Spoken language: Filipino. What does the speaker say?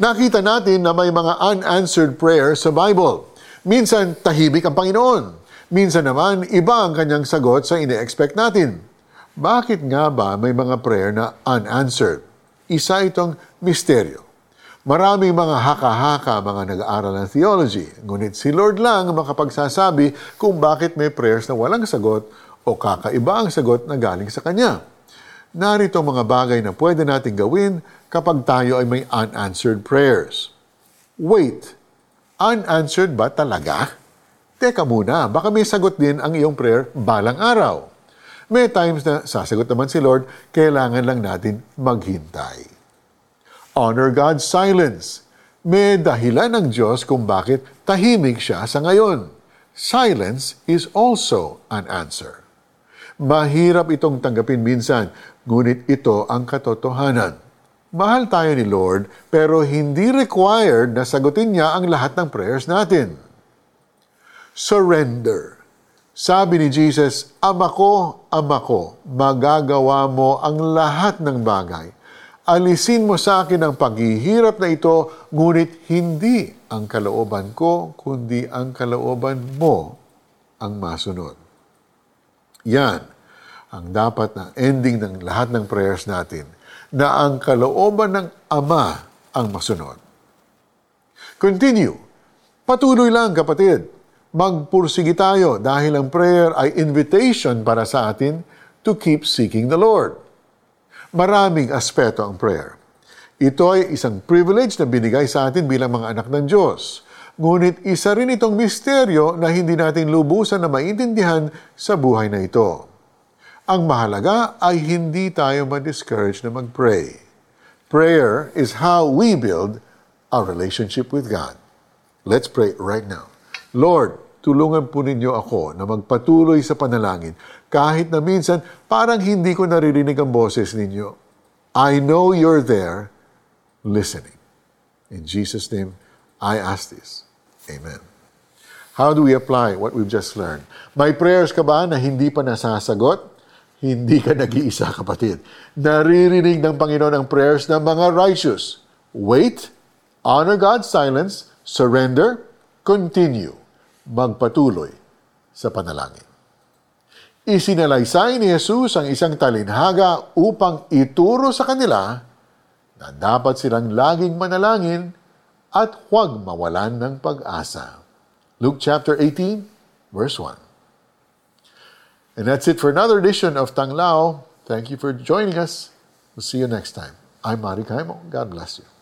Nakita natin na may mga unanswered prayers sa Bible. Minsan, tahimik ang Panginoon. Minsan naman, iba ang kanyang sagot sa ine-expect natin. Bakit nga ba may mga prayer na unanswered? Isa itong misteryo. Maraming mga haka-haka mga nag-aaral ng theology, ngunit si Lord lang makapagsasabi kung bakit may prayers na walang sagot o kakaiba ang sagot na galing sa Kanya. Narito mga bagay na pwede natin gawin kapag tayo ay may unanswered prayers. Wait, unanswered ba talaga? Teka muna, baka may sagot din ang iyong prayer balang araw. May times na sasagot naman si Lord, kailangan lang natin maghintay. Honor God's silence. May dahilan ng Diyos kung bakit tahimik siya sa ngayon. Silence is also an answer. Mahirap itong tanggapin minsan, ngunit ito ang katotohanan. Mahal tayo ni Lord, pero hindi required na sagutin niya ang lahat ng prayers natin. Surrender. Sabi ni Jesus, Ama ko, Ama ko, magagawa mo ang lahat ng bagay alisin mo sa akin ang paghihirap na ito, ngunit hindi ang kalooban ko, kundi ang kalooban mo ang masunod. Yan ang dapat na ending ng lahat ng prayers natin, na ang kalooban ng Ama ang masunod. Continue. Patuloy lang kapatid. Magpursigi tayo dahil ang prayer ay invitation para sa atin to keep seeking the Lord. Maraming aspeto ang prayer. Ito ay isang privilege na binigay sa atin bilang mga anak ng Diyos. Ngunit isa rin itong misteryo na hindi natin lubusan na maintindihan sa buhay na ito. Ang mahalaga ay hindi tayo ma-discourage na mag-pray. Prayer is how we build our relationship with God. Let's pray right now. Lord, tulungan po ninyo ako na magpatuloy sa panalangin kahit na minsan parang hindi ko naririnig ang boses ninyo. I know you're there listening. In Jesus' name, I ask this. Amen. How do we apply what we've just learned? May prayers ka ba na hindi pa nasasagot? Hindi ka nag-iisa, kapatid. Naririnig ng Panginoon ang prayers ng mga righteous. Wait, honor God's silence, surrender, continue magpatuloy sa panalangin. Isinalaysay ni Jesus ang isang talinhaga upang ituro sa kanila na dapat silang laging manalangin at huwag mawalan ng pag-asa. Luke chapter 18, verse 1. And that's it for another edition of Tanglao. Thank you for joining us. We'll see you next time. I'm Mari Kaimo. God bless you.